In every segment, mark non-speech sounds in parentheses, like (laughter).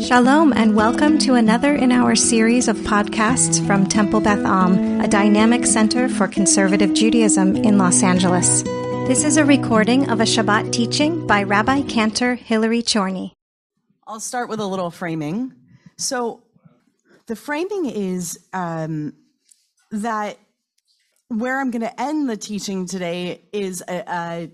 Shalom, and welcome to another in our series of podcasts from Temple Beth Am, a dynamic center for conservative Judaism in Los Angeles. This is a recording of a Shabbat teaching by Rabbi Cantor Hillary Chorny. I'll start with a little framing. So, the framing is um, that where I'm going to end the teaching today is a, a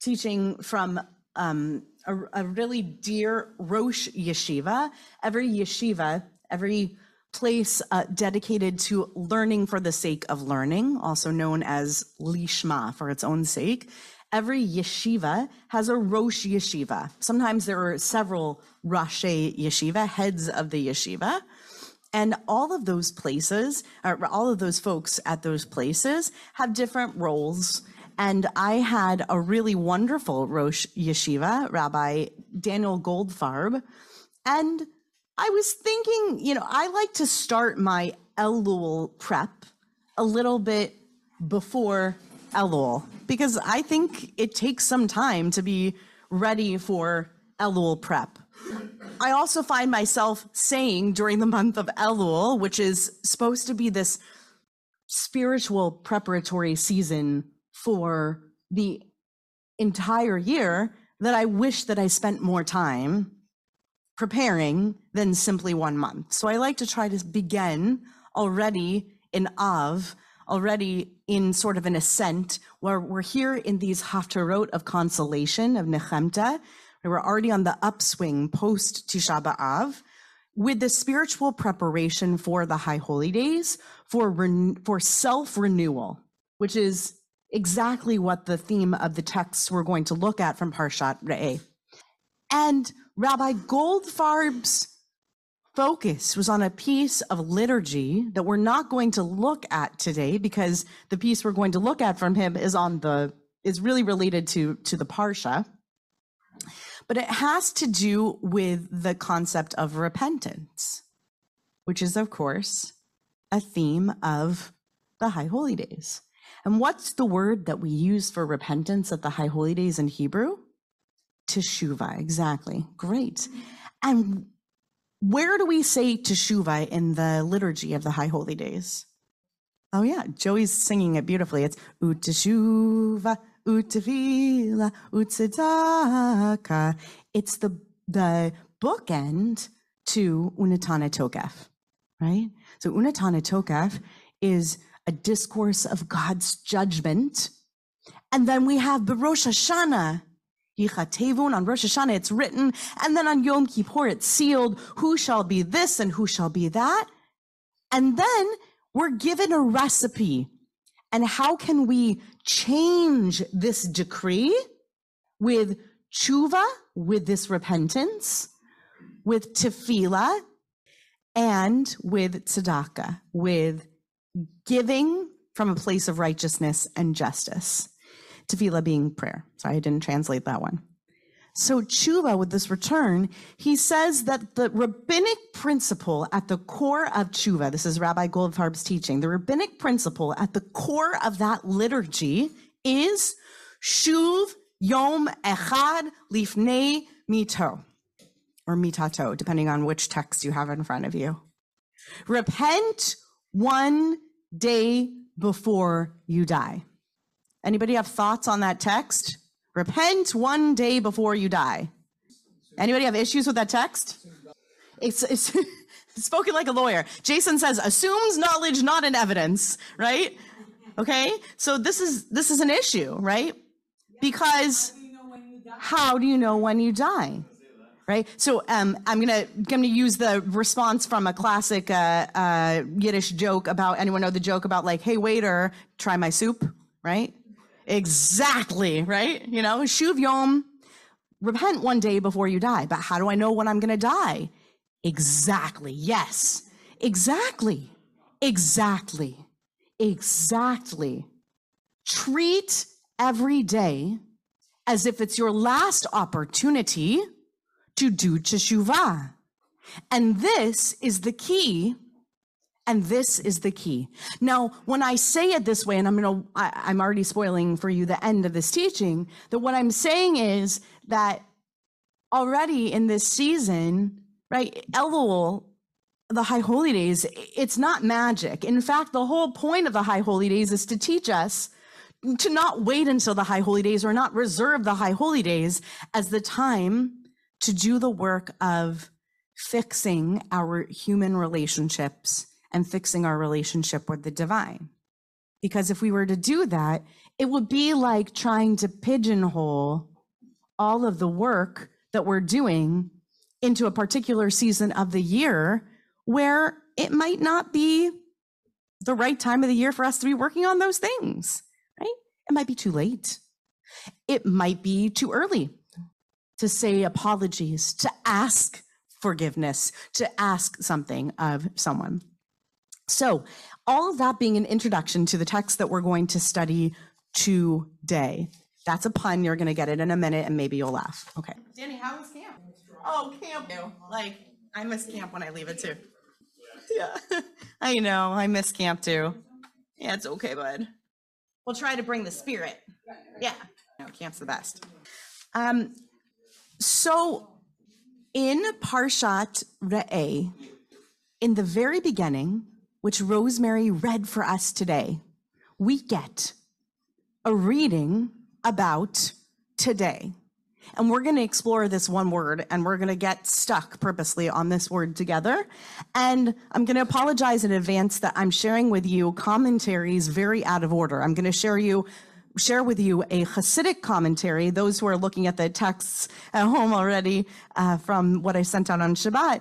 teaching from um, a, a really dear Rosh Yeshiva. Every yeshiva, every place uh, dedicated to learning for the sake of learning, also known as Lishma for its own sake. Every yeshiva has a Rosh Yeshiva. Sometimes there are several Rashei Yeshiva, heads of the yeshiva. And all of those places, all of those folks at those places have different roles and I had a really wonderful Rosh Yeshiva, Rabbi Daniel Goldfarb. And I was thinking, you know, I like to start my Elul prep a little bit before Elul because I think it takes some time to be ready for Elul prep. I also find myself saying during the month of Elul, which is supposed to be this spiritual preparatory season for the entire year that I wish that I spent more time preparing than simply one month. So I like to try to begin already in Av, already in sort of an ascent where we're here in these haftarot of consolation of Nechemta. We're already on the upswing post Tisha B'Av with the spiritual preparation for the high holy days for, for self renewal, which is exactly what the theme of the texts we're going to look at from Parshat Re'eh. And Rabbi Goldfarb's focus was on a piece of liturgy that we're not going to look at today because the piece we're going to look at from him is on the is really related to to the parsha but it has to do with the concept of repentance which is of course a theme of the high holy days and what's the word that we use for repentance at the High Holy Days in Hebrew? Teshuvah, exactly. Great. And where do we say teshuvah in the liturgy of the High Holy Days? Oh yeah, Joey's singing it beautifully. It's uteshuva, utevila, utzedaka. It's the the bookend to unatana tokef, right? So unatana tokef is a discourse of God's judgment. And then we have Rosh Hashanah. Yichatevun on Rosh Hashanah, it's written, and then on Yom Kippur, it's sealed. Who shall be this and who shall be that? And then we're given a recipe. And how can we change this decree with tshuva, with this repentance, with tefillah, and with tzedakah, with giving from a place of righteousness and justice. Tefillah being prayer. Sorry, I didn't translate that one. So tshuva, with this return, he says that the rabbinic principle at the core of tshuva, this is Rabbi Goldfarb's teaching, the rabbinic principle at the core of that liturgy is shuv yom echad lifnei mito, or mitato, depending on which text you have in front of you. Repent one day before you die. Anybody have thoughts on that text? Repent one day before you die. Anybody have issues with that text? It's, it's (laughs) spoken like a lawyer. Jason says assumes knowledge, not an evidence, right? Okay? So this is this is an issue, right? Because how do you know when you die? Right? So um, I'm gonna gonna use the response from a classic uh, uh, Yiddish joke about anyone know the joke about like, hey waiter, try my soup, right? Exactly, right? You know, shuv yom, repent one day before you die. But how do I know when I'm gonna die? Exactly. Yes. Exactly. Exactly. Exactly. Treat every day as if it's your last opportunity to do teshuvah. And this is the key. And this is the key. Now, when I say it this way, and I'm gonna, I, I'm already spoiling for you the end of this teaching, that what I'm saying is that already in this season, right? Elul, the High Holy Days, it's not magic. In fact, the whole point of the High Holy Days is to teach us to not wait until the High Holy Days or not reserve the High Holy Days as the time to do the work of fixing our human relationships and fixing our relationship with the divine. Because if we were to do that, it would be like trying to pigeonhole all of the work that we're doing into a particular season of the year where it might not be the right time of the year for us to be working on those things, right? It might be too late. It might be too early to say apologies, to ask forgiveness, to ask something of someone. So, all of that being an introduction to the text that we're going to study today. That's a pun. You're going to get it in a minute and maybe you'll laugh. Okay. Danny, how was camp? Oh, camp. Like, I miss camp when I leave it too. Yeah. (laughs) I know. I miss camp too. Yeah, it's okay, bud. We'll try to bring the spirit. Yeah. No, camp's the best. Um, so in Parshat Re'eh, in the very beginning, which Rosemary read for us today, we get a reading about today. And we're going to explore this one word and we're going to get stuck purposely on this word together. And I'm going to apologize in advance that I'm sharing with you commentaries very out of order. I'm going to share you share with you a Hasidic commentary. Those who are looking at the texts at home already uh, from what I sent out on Shabbat,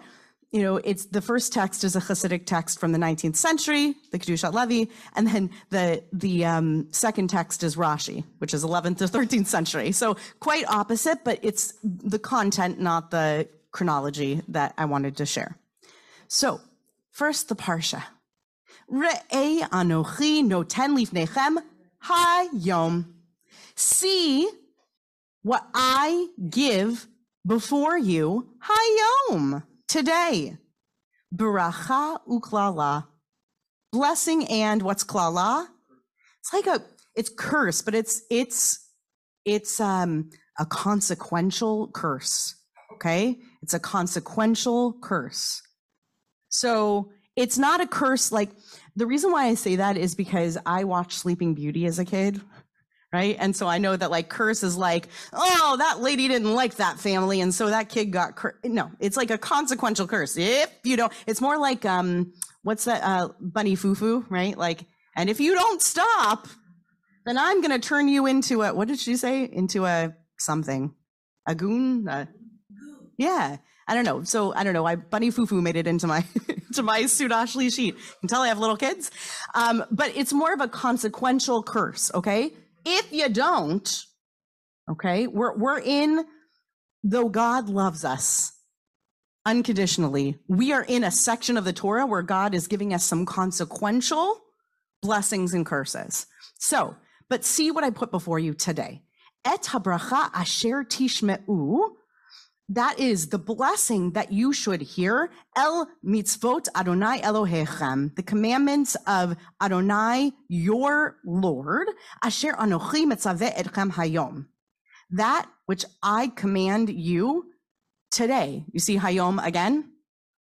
you know, it's the first text is a Hasidic text from the 19th century, the Kedushat Levi, and then the the um, second text is Rashi, which is 11th to 13th century. So quite opposite, but it's the content, not the chronology that I wanted to share. So first, the parsha. Re'ei anochi noten lifnechem hayom. See what I give before you hayom today. Baracha uklala. Blessing and what's klala? It's like a it's curse, but it's it's it's um a consequential curse. Okay? It's a consequential curse. So it's not a curse like the reason why I say that is because I watched Sleeping Beauty as a kid right? And so I know that like curse is like, oh, that lady didn't like that family, and so that kid got cur-. no. It's like a consequential curse. If you don't, it's more like um, what's that? Uh, Bunny Foo Foo, right? Like, and if you don't stop, then I'm gonna turn you into a what did she say? Into a something, a goon. Uh, yeah. I don't know. So I don't know. I Bunny Foo Foo made it into my (laughs) to my Sudashli sheet. You can tell I have little kids. Um, but it's more of a consequential curse, okay? If you don't, okay, we're, we're in, though God loves us unconditionally, we are in a section of the Torah where God is giving us some consequential blessings and curses. So, but see what I put before you today. Et habracha asher tishme'u that is the blessing that you should hear. El mitzvot Adonai Elohechem, the commandments of Adonai, your Lord. Asher anochi mitzaveh etchem hayom. That which I command you today. You see hayom again?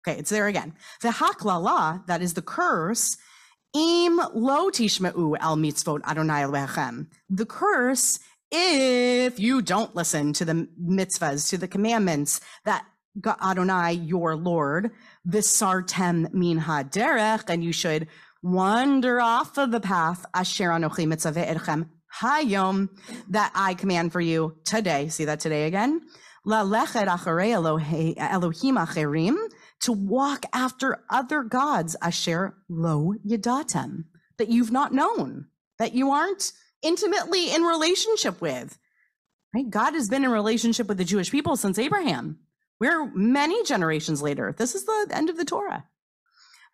Okay, it's there again. The haklala, that is the curse. Im lo tishmeu el mitzvot Adonai Elohechem. The curse if you don't listen to the mitzvahs, to the commandments that Adonai, your Lord, visartem min haderech, and you should wander off of the path asher anochi mitzvah hayom that I command for you today. See that today again? La lechet acharei Elohim acherim to walk after other gods asher lo yadatem that you've not known, that you aren't intimately in relationship with. Right? God has been in relationship with the Jewish people since Abraham. We're many generations later. This is the end of the Torah.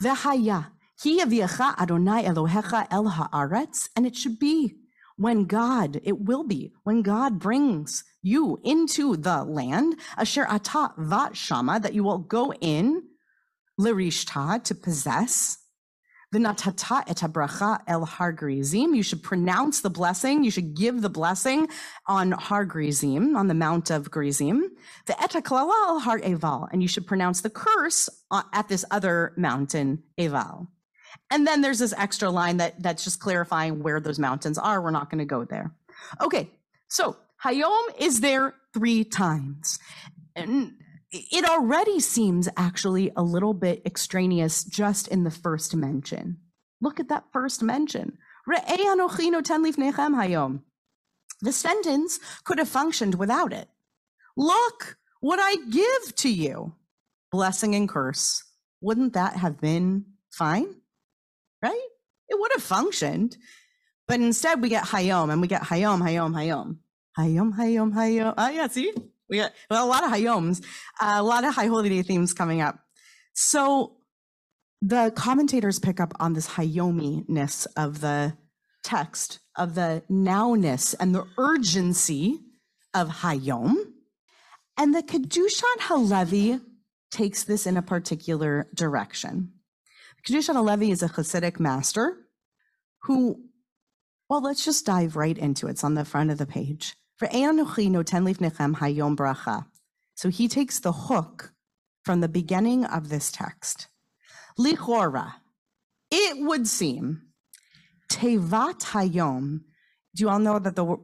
V'haya, hi Adonai Elohecha el haaretz, and it should be when God, it will be when God brings you into the land, asher ata vat shama, that you will go in, lirishta, to possess, V'natata et el har grizim. You should pronounce the blessing. You should give the blessing on har grizim, on the mount of grizim. Ve'et klala el har eval. And you should pronounce the curse at this other mountain, eval. And then there's this extra line that that's just clarifying where those mountains are. We're not going to go there. Okay, so Hayom is there three times. And it already seems actually a little bit extraneous just in the first mention. Look at that first mention. The sentence could have functioned without it. Look what I give to you. Blessing and curse. Wouldn't that have been fine? Right? It would have functioned. But instead, we get Hayom and we get Hayom, Hayom, Hayom. Hayom, Hayom, Hayom. Oh, yeah, see? We got well, a lot of Hayoms, a lot of High Holy Day themes coming up. So the commentators pick up on this Hayomi-ness of the text, of the nowness and the urgency of Hayom. And the Kedushat Halevi takes this in a particular direction. Kedushat Halevi is a Hasidic master who, well, let's just dive right into it. It's on the front of the page. So he takes the hook from the beginning of this text. Lichora, it would seem, tevat hayom. Do you all know that the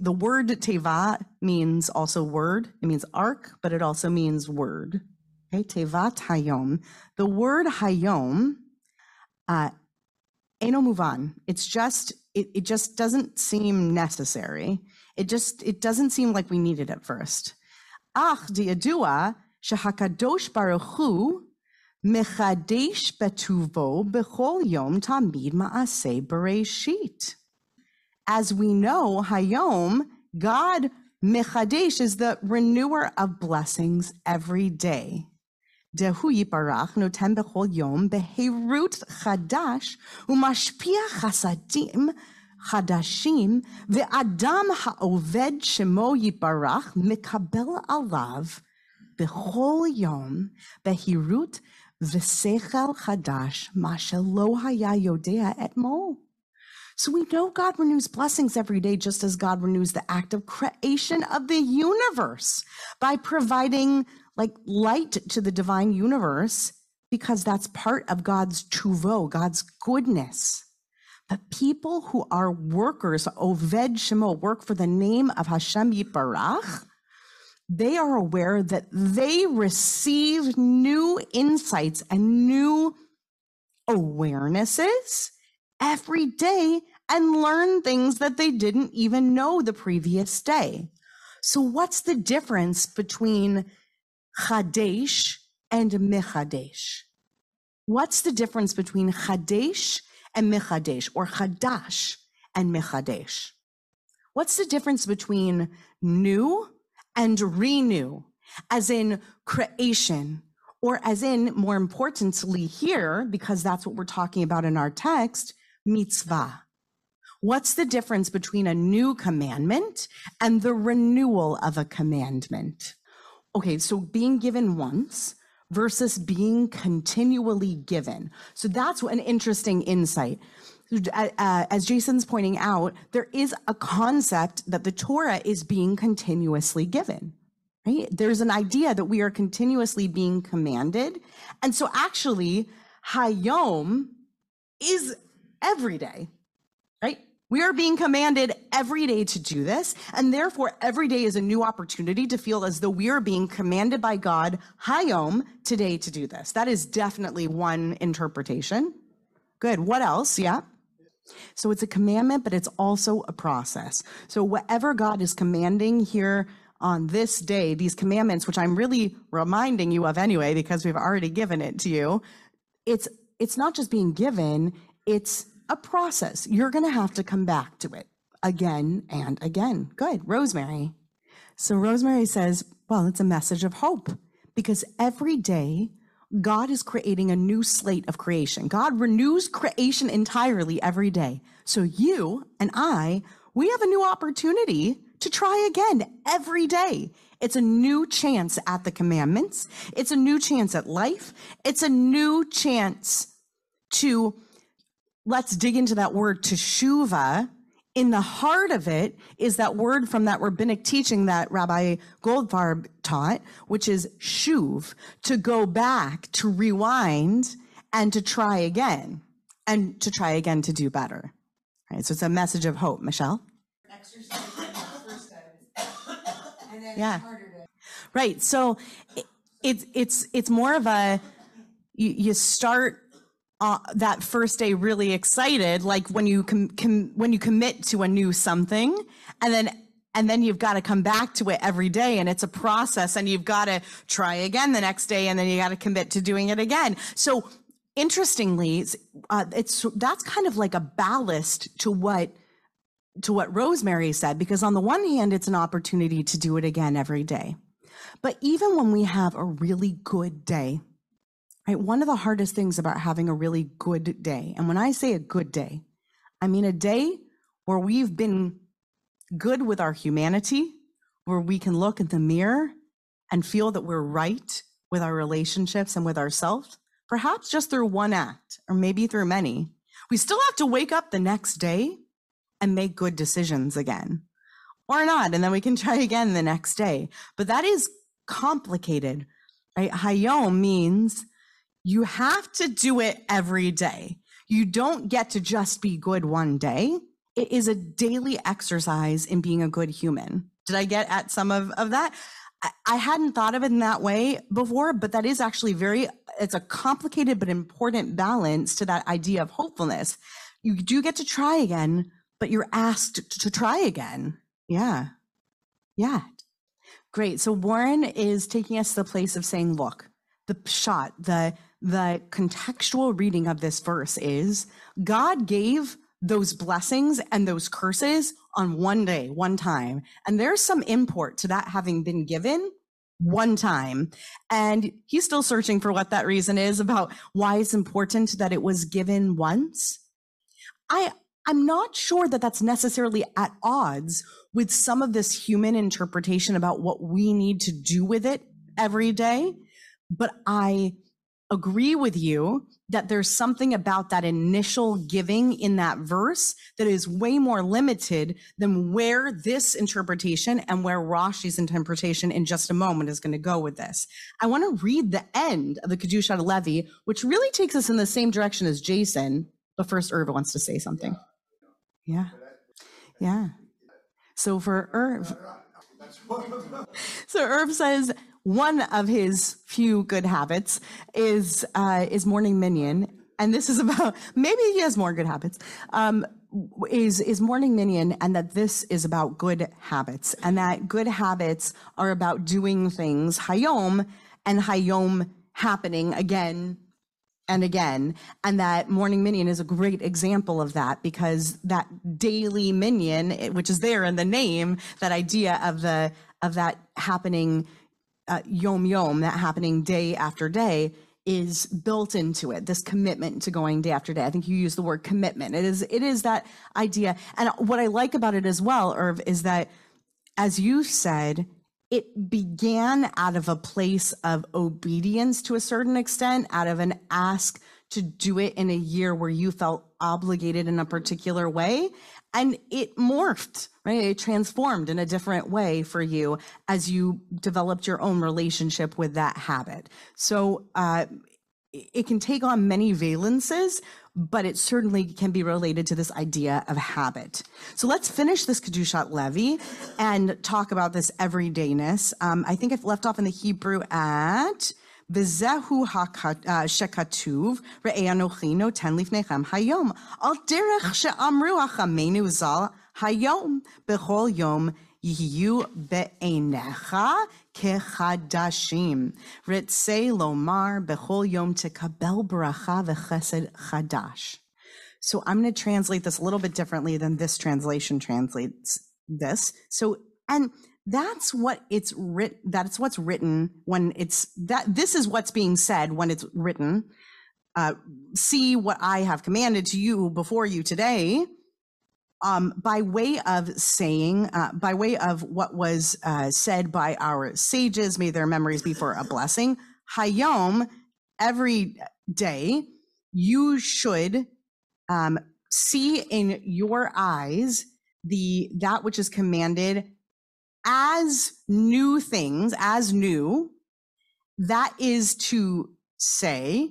the word teva means also word? It means ark, but it also means word. Okay, tevat hayom. The word hayom, uh, eno muvan. It's just it, it just doesn't seem necessary. It just it doesn't seem like we need it at first. Ach diyadua shehakadosh baruch hu mechadesh betuvo bechol yom tamid maaseh bereshit. As we know, Hayom, God mechadesh is the renewer of blessings every day. Dehu yiparach notem bechol yom beherut chadash umashpia chasadim חדשים, ואדם העובד שמו יתברך מקבל עליו בכל יום בהירות ושכל חדש, מה שלא היה יודע אתמול. So we know God renews blessings every day, just as God renews the act of creation of the universe by providing like light to the divine universe, because that's part of God's tuvo, God's goodness. But people who are workers, Oved Shemo, work for the name of Hashem Yiparach, they are aware that they receive new insights and new awarenesses every day and learn things that they didn't even know the previous day. So, what's the difference between Chadesh and Mechadesh? What's the difference between Chadesh and Mechadesh or Chadash and Mechadesh. What's the difference between new and renew, as in creation, or as in, more importantly, here, because that's what we're talking about in our text, mitzvah? What's the difference between a new commandment and the renewal of a commandment? Okay, so being given once versus being continually given. So that's an interesting insight. As Jason's pointing out, there is a concept that the Torah is being continuously given. Right? There's an idea that we are continuously being commanded. And so actually, Hayom is every day? We are being commanded every day to do this, and therefore every day is a new opportunity to feel as though we are being commanded by God, Hayom, today to do this. That is definitely one interpretation. Good. What else? Yeah. So it's a commandment, but it's also a process. So whatever God is commanding here on this day, these commandments, which I'm really reminding you of anyway, because we've already given it to you, it's it's not just being given, it's a process. You're going to have to come back to it again and again. Good. Rosemary. So Rosemary says, well, it's a message of hope because every day God is creating a new slate of creation. God renews creation entirely every day. So you and I, we have a new opportunity to try again every day. It's a new chance at the commandments. It's a new chance at life. It's a new chance to let's dig into that word teshuva. In the heart of it is that word from that rabbinic teaching that Rabbi Goldfarb taught, which is shuv, to go back, to rewind, and to try again, and to try again to do better. Right? So it's a message of hope. Michelle? yeah. Right. So it's it's it's more of a you, you start uh, that first day really excited, like when you com, com, when you commit to a new something, and then and then you've got to come back to it every day, and it's a process, and you've got to try again the next day, and then you got to commit to doing it again. So interestingly, uh, it's that's kind of like a ballast to what to what Rosemary said, because on the one hand, it's an opportunity to do it again every day. But even when we have a really good day, right, one of the hardest things about having a really good day, and when I say a good day, I mean a day where we've been good with our humanity, where we can look in the mirror and feel that we're right with our relationships and with ourselves, perhaps just through one act or maybe through many. We still have to wake up the next day and make good decisions again or not. And then we can (laughs) try again the next day. But that is complicated, right? Hayom means you have to do it every day. You don't get to just be good one day. It is a daily exercise in being a good human. Did I get at some of, of that? I, I hadn't thought of it in that way before, but that is actually very, it's a complicated but important balance to that idea of hopefulness. You do get to try again, but you're asked to try again. Yeah. Yeah. Great. So Warren is taking us to the place of saying, look, the shot, the the contextual reading of this verse is God gave those blessings and those curses on one day, one time. And there's some import to that having been given one time. And he's still searching for what that reason is about why it's important that it was given once. I, I'm not sure that that's necessarily at odds with some of this human interpretation about what we need to do with it every day. But I agree with you that there's something about that initial giving in that verse that is way more limited than where this interpretation and where Rashi's interpretation in just a moment is going to go with this. I want to read the end of the Kedushat Levi, which really takes us in the same direction as Jason. But first, Irv wants to say something. Yeah. Yeah. So for Irv, (laughs) so Irv says one of his few good habits is uh, is morning minyan, and this is about maybe he has more good habits. Um, is is morning minyan and that this is about good habits, and that good habits are about doing things hayom and hayom happening again and again. And that morning minyan is a great example of that because that daily minion which is there in the name, that idea of the of that happening uh, yom yom, that happening day after day, is built into it. This commitment to going day after day. I think you use the word commitment. It is it is that idea. And what I like about it as well, Irv, is that as you said, it began out of a place of obedience to a certain extent, out of an ask to do it in a year where you felt obligated in a particular way. And it morphed, right? It transformed in a different way for you as you developed your own relationship with that habit. So uh, it can take on many valences, but it certainly can be related to this idea of habit. So let's finish this Kedushat Levi and talk about this everydayness. Um, I think I've left off in the Hebrew at וזהו שכתוב, ראה אנוכי נותן לפניכם היום, על דרך שאמרו חכמינו ז"ל, היום בכל יום יהיו בעיניך כחדשים. רצה לומר בכל יום תקבל ברכה וחסד חדש. So I'm going to translate this a little bit differently than this translation translates this. So, and that's what it's written, that's what's written when it's that, this is what's being said when it's written. Uh, see what I have commanded to you before you today um, by way of saying, uh, by way of what was uh, said by our sages, may their memories be for a blessing. Hayom, every day, you should um, see in your eyes the that which is commanded as new things, as new. That is to say,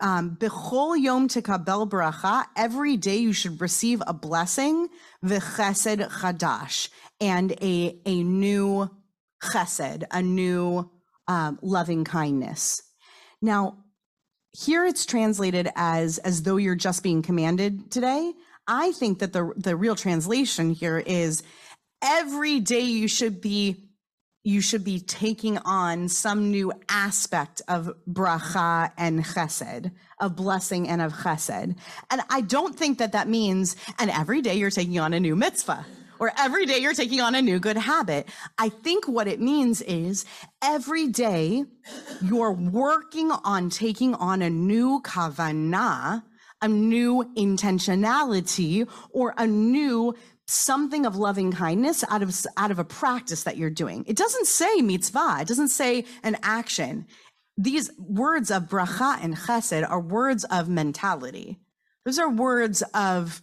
um, Bechol yom tekabel bracha. Every day you should receive a blessing, v'chesed chadash, and a a new chesed, a new um, loving kindness. Now, here it's translated as as though you're just being commanded today. I think that the the real translation here is every day you should be you should be taking on some new aspect of bracha and chesed, of blessing and of chesed. And I don't think that that means, and every day you're taking on a new mitzvah or every day you're taking on a new good habit. I think what it means is every day you're working on taking on a new kavanah, a new intentionality, or a new something of loving kindness out of out of a practice that you're doing. It doesn't say mitzvah. It doesn't say an action. These words of bracha and chesed are words of mentality. Those are words of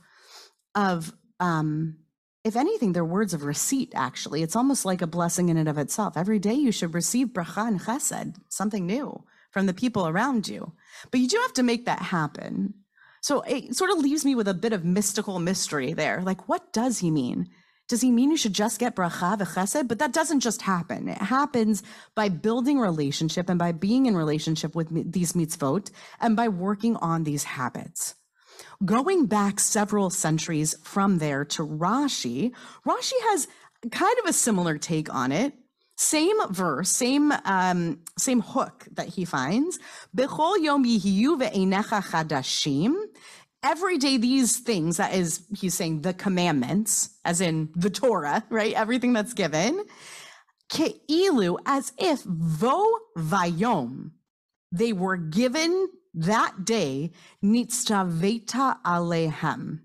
of um if anything, they're words of receipt, actually. It's almost like a blessing in and of itself. Every day you should receive bracha and chesed, something new from the people around you. But you do have to make that happen. So it sort of leaves me with a bit of mystical mystery there. Like, what does he mean? Does he mean you should just get bracha v'chesed? But that doesn't just happen. It happens by building relationship and by being in relationship with these mitzvot and by working on these habits. Going back several centuries from there to Rashi, Rashi has kind of a similar take on it. Same verse, same um, same hook that he finds. Every day, these things, that is, he's saying the commandments, as in the Torah, right? Everything that's given. Ke'ilu, as if vo vayom, they were given that day, nitzaveta alehem,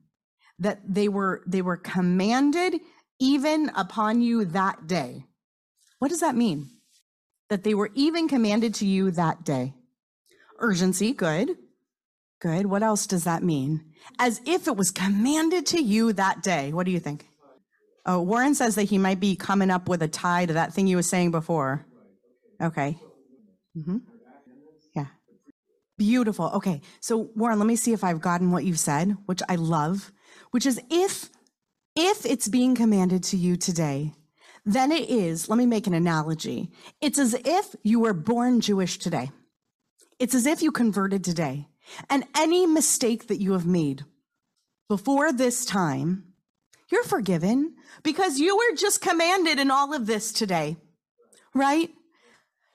that they were, they were commanded even upon you that day. What does that mean? That they were even commanded to you that day. Urgency, good. Good. What else does that mean? As if it was commanded to you that day. What do you think? Oh, Warren says that he might be coming up with a tie to that thing you were saying before. Okay. Mm-hmm. Yeah. Beautiful. Okay. So Warren, let me see if I've gotten what you've said, which I love, which is if if it's being commanded to you today, then it is, let me make an analogy. It's as if you were born Jewish today. It's as if you converted today. And any mistake that you have made before this time, you're forgiven because you were just commanded in all of this today, right?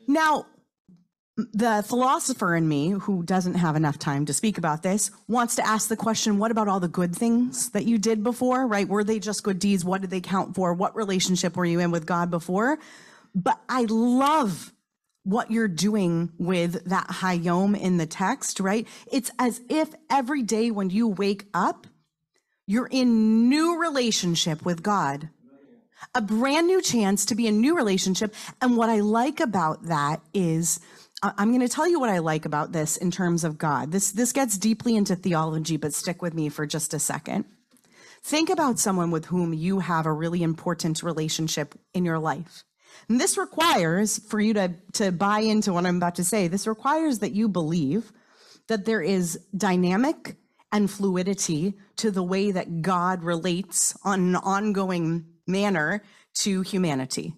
Now, the philosopher in me, who doesn't have enough time to speak about this, wants to ask the question what about all the good things that you did before, right? Were they just good deeds? What did they count for? What relationship were you in with God before? But I love what you're doing with that hayom in the text, right? It's as if every day when you wake up, you're in new relationship with God. A brand new chance to be a new relationship. And what I like about that is I'm going to tell you what I like about this in terms of God. This, this gets deeply into theology, but stick with me for just a second. Think about someone with whom you have a really important relationship in your life. And this requires, for you to, to buy into what I'm about to say, this requires that you believe that there is dynamic and fluidity to the way that God relates on an ongoing manner to humanity.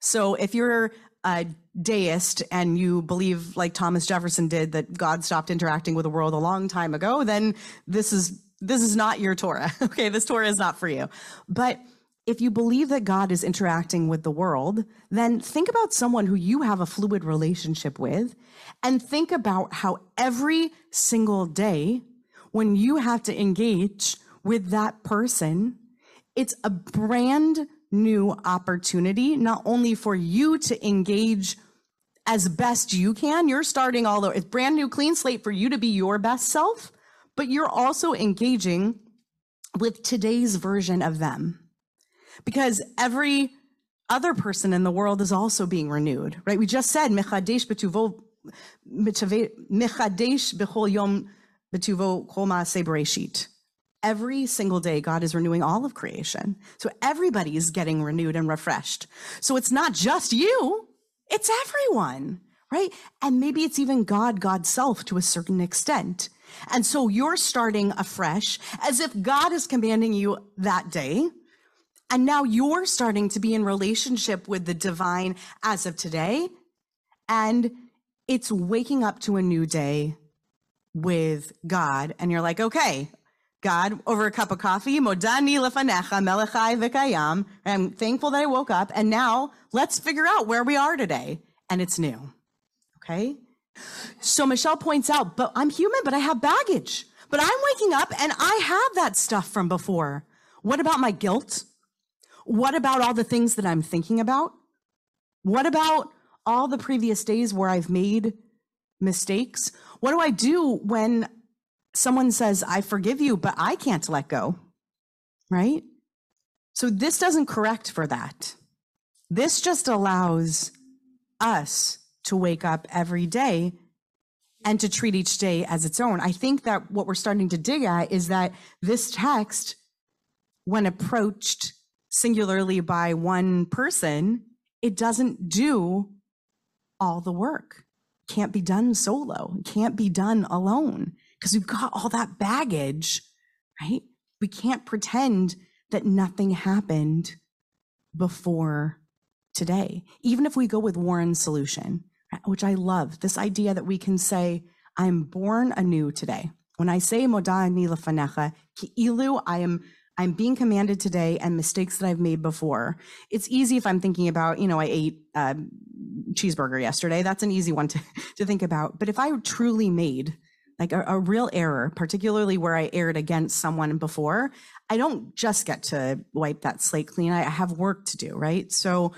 So if you're a deist and you believe like Thomas Jefferson did that God stopped interacting with the world a long time ago, then this is this is not your Torah. (laughs) Okay, this Torah is not for you. But if you believe that God is interacting with the world, then think about someone who you have a fluid relationship with and think about how every single day when you have to engage with that person, it's a brand new opportunity, not only for you to engage as best you can. You're starting all over. It's brand new, clean slate for you to be your best self, but you're also engaging with today's version of them. Because every other person in the world is also being renewed, right? We just said, Mechadesh betuvo, Mechadesh bechol yom Betuvo Koma Sebereshit. Every single day, God is renewing all of creation. So everybody is getting renewed and refreshed. So it's not just you, it's everyone, right? And maybe it's even God, God's self to a certain extent. And so you're starting afresh as if God is commanding you that day. And now you're starting to be in relationship with the divine as of today. And it's waking up to a new day with God. And you're like, okay, God, over a cup of coffee, modani lefanecha melechai v'kayam. I'm thankful that I woke up. And now let's figure out where we are today. And it's new. Okay. So Michelle points out, but I'm human, but I have baggage. But I'm waking up and I have that stuff from before. What about my guilt? What about all the things that I'm thinking about? What about all the previous days where I've made mistakes? What do I do when someone says, I forgive you, but I can't let go? Right? So this doesn't correct for that. This just allows us to wake up every day and to treat each day as its own. I think that what we're starting to dig at is that this text, when approached singularly by one person, it doesn't do all the work. Can't be done solo, can't be done alone because we've got all that baggage, right? We can't pretend that nothing happened before today. Even if we go with Warren's solution, which I love, this idea that we can say, I'm born anew today. When I say modani lefanecha, ki'ilu, I am I'm being commanded today and mistakes that I've made before. It's easy if I'm thinking about, you know, I ate a cheeseburger yesterday. That's an easy one to, (laughs) to think about. But if I truly made like a, a real error, particularly where I erred against someone before, I don't just get to wipe that slate clean. I have work to do, right? So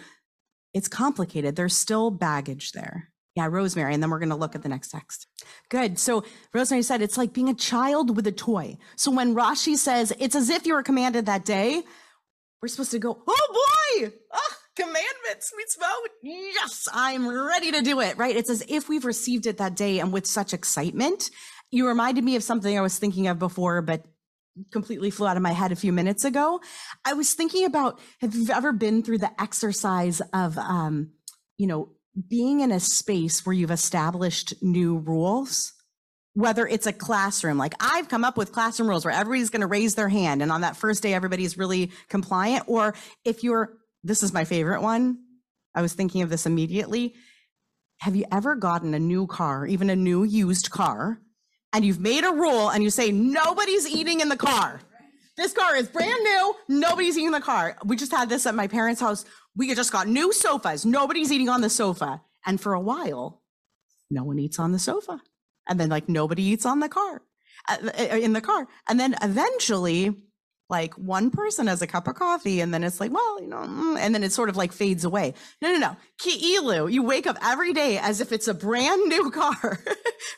it's complicated. There's still baggage there. Yeah, Rosemary, and then we're going to look at the next text. Good. So Rosemary said it's like being a child with a toy. So when Rashi says it's as if you were commanded that day, we're supposed to go, oh boy, oh, commandments, mitzvot. Yes, I'm ready to do it, right? It's as if we've received it that day and with such excitement. You reminded me of something I was thinking of before, but completely flew out of my head a few minutes ago. I was thinking about have you ever been through the exercise of, um, you know, being in a space where you've established new rules? Whether it's a classroom, like I've come up with classroom rules where everybody's going to raise their hand, and on that first day, everybody's really compliant. Or if you're, this is my favorite one. I was thinking of this immediately. Have you ever gotten a new car, even a new used car, and you've made a rule and you say nobody's eating in the car. This car is brand new. Nobody's eating in the car. We just had this at my parents' house. We just got new sofas. Nobody's eating on the sofa. And for a while, no one eats on the sofa. And then like nobody eats on the car, uh, uh, in the car. And then eventually like one person has a cup of coffee and then it's like, well, you know, mm, and then it sort of like fades away. No, no, no. Ki'ilu, you wake up every day as if it's a brand new (laughs) car,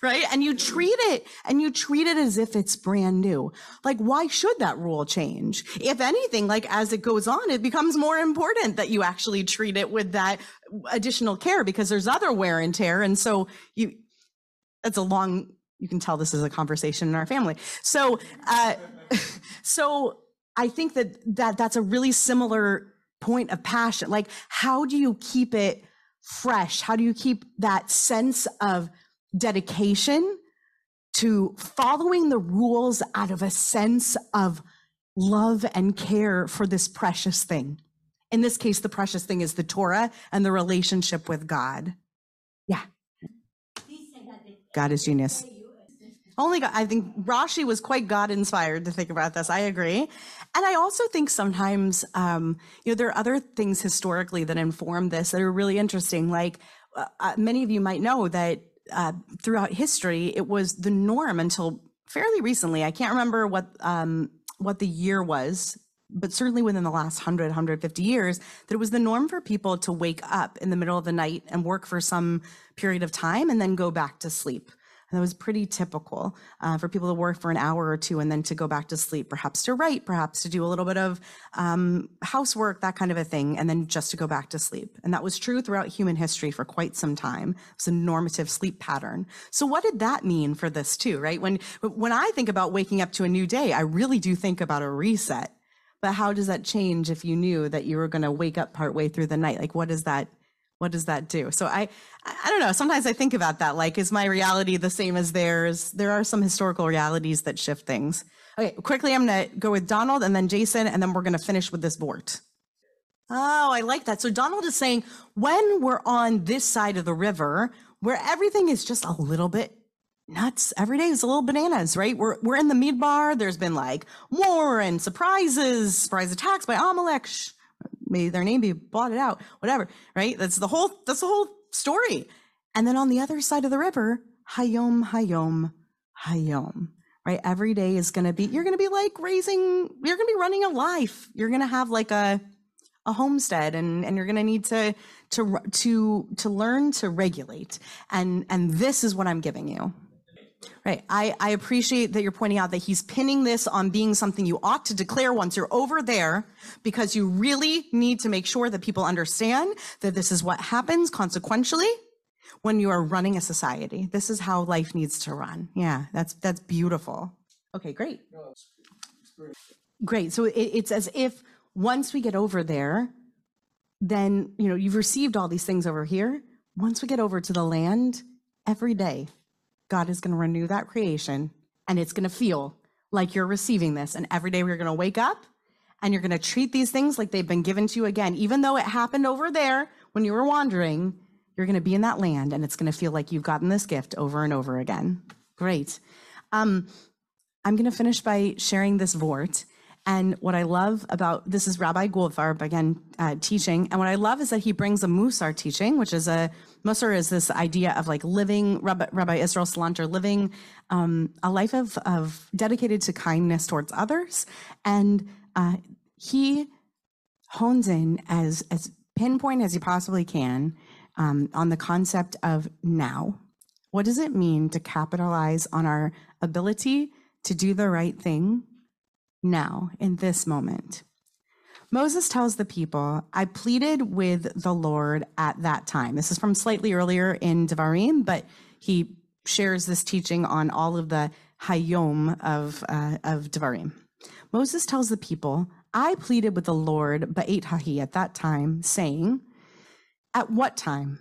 right? And you treat it and you treat it as if it's brand new. Like, why should that rule change? If anything, like as it goes on, it becomes more important that you actually treat it with that additional care because there's other wear and tear. And so you, it's a long, you can tell this is a conversation in our family. So, uh, (laughs) so I think that, that that's a really similar point of passion. Like, how do you keep it fresh? How do you keep that sense of dedication to following the rules out of a sense of love and care for this precious thing? In this case, the precious thing is the Torah and the relationship with God. Yeah. God is genius. Only God, I think Rashi was quite God inspired to think about this. I agree. And I also think sometimes, um, you know, there are other things historically that inform this that are really interesting. Like uh, uh, many of you might know that uh, throughout history, it was the norm until fairly recently. I can't remember what um, what the year was, but certainly within the last 100, 150 years, that it was the norm for people to wake up in the middle of the night and work for some period of time and then go back to sleep. And that was pretty typical uh, for people to work for an hour or two and then to go back to sleep, perhaps to write, perhaps to do a little bit of um, housework, that kind of a thing, and then just to go back to sleep. And that was true throughout human history for quite some time. It's a normative sleep pattern. So what did that mean for this too, right? When when I think about waking up to a new day, I really do think about a reset. But how does that change if you knew that you were going to wake up partway through the night? Like, what does that what does that do? So I, I don't know. Sometimes I think about that. Like, is my reality the same as theirs? There are some historical realities that shift things. Okay, quickly, I'm going to go with Donald and then Jason, and then we're going to finish with this board. Oh, I like that. So Donald is saying when we're on this side of the river, where everything is just a little bit nuts, every day is a little bananas, right? We're we're in the Midbar. There's been like war and surprises, surprise attacks by Amalek may their name be blotted out, whatever, right? That's the whole, that's the whole story. And then on the other side of the river, Hayom, Hayom, Hayom, right? Every day is going to be, you're going to be like raising, you're going to be running a life. You're going to have like a, a homestead and, and you're going to need to, to, to, to learn to regulate. And, and this is what I'm giving you. Right. I, I appreciate that you're pointing out that he's pinning this on being something you ought to declare once you're over there, because you really need to make sure that people understand that this is what happens consequentially when you are running a society. This is how life needs to run. Yeah, that's that's beautiful. Okay, great. Great. So it, it's as if once we get over there, then you know you've received all these things over here. Once we get over to the land, every day God is going to renew that creation and it's going to feel like you're receiving this. And every day we're going to wake up and you're going to treat these things like they've been given to you again. Even though it happened over there when you were wandering, you're going to be in that land and it's going to feel like you've gotten this gift over and over again. Great. Um, I'm going to finish by sharing this vort. And what I love about this is Rabbi Goldfarb again uh, teaching. And what I love is that he brings a Musar teaching, which is a Musar is this idea of like living Rabbi, Rabbi Israel Salanter living um, a life of of dedicated to kindness towards others, and uh, he hones in as as pinpoint as he possibly can um, on the concept of now. What does it mean to capitalize on our ability to do the right thing now, in this moment. Moses tells the people, I pleaded with the Lord at that time. This is from slightly earlier in Devarim, but he shares this teaching on all of the Hayom of, uh, of Devarim. Moses tells the people, I pleaded with the Lord, Ba'et Hahi, at that time, saying, At what time?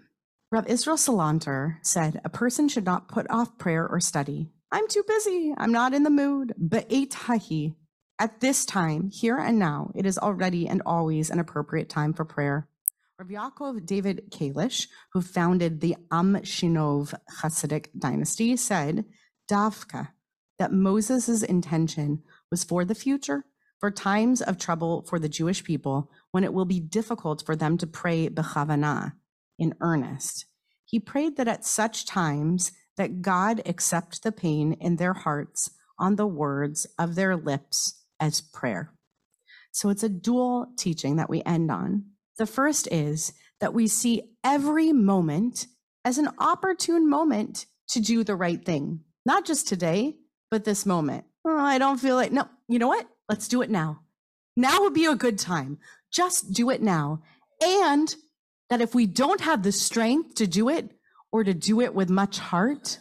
Rav Israel Salanter said, A person should not put off prayer or study. I'm too busy. I'm not in the mood. Ba'et Hahi, at this time, here and now, it is already and always an appropriate time for prayer. Rabbi Yaakov David Kalish, who founded the Amshinov Hasidic dynasty, said, Davka, that Moses' intention was for the future, for times of trouble for the Jewish people, when it will be difficult for them to pray bechavana, in earnest. He prayed that at such times that God accept the pain in their hearts on the words of their lips as prayer. So it's a dual teaching that we end on. The first is that we see every moment as an opportune moment to do the right thing, not just today, but this moment. Oh, I don't feel like, no, you know what? Let's do it now. Now would be a good time. Just do it now. And that if we don't have the strength to do it or to do it with much heart,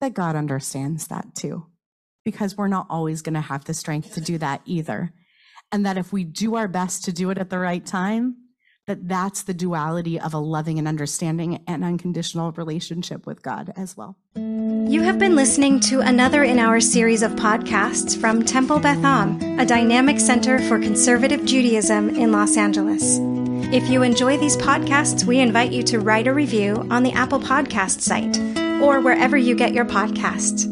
that God understands that too because we're not always going to have the strength to do that either. And that if we do our best to do it at the right time, that that's the duality of a loving and understanding and unconditional relationship with God as well. You have been listening to another in our series of podcasts from Temple Beth Am, a dynamic center for conservative Judaism in Los Angeles. If you enjoy these podcasts, we invite you to write a review on the Apple Podcast site or wherever you get your podcasts.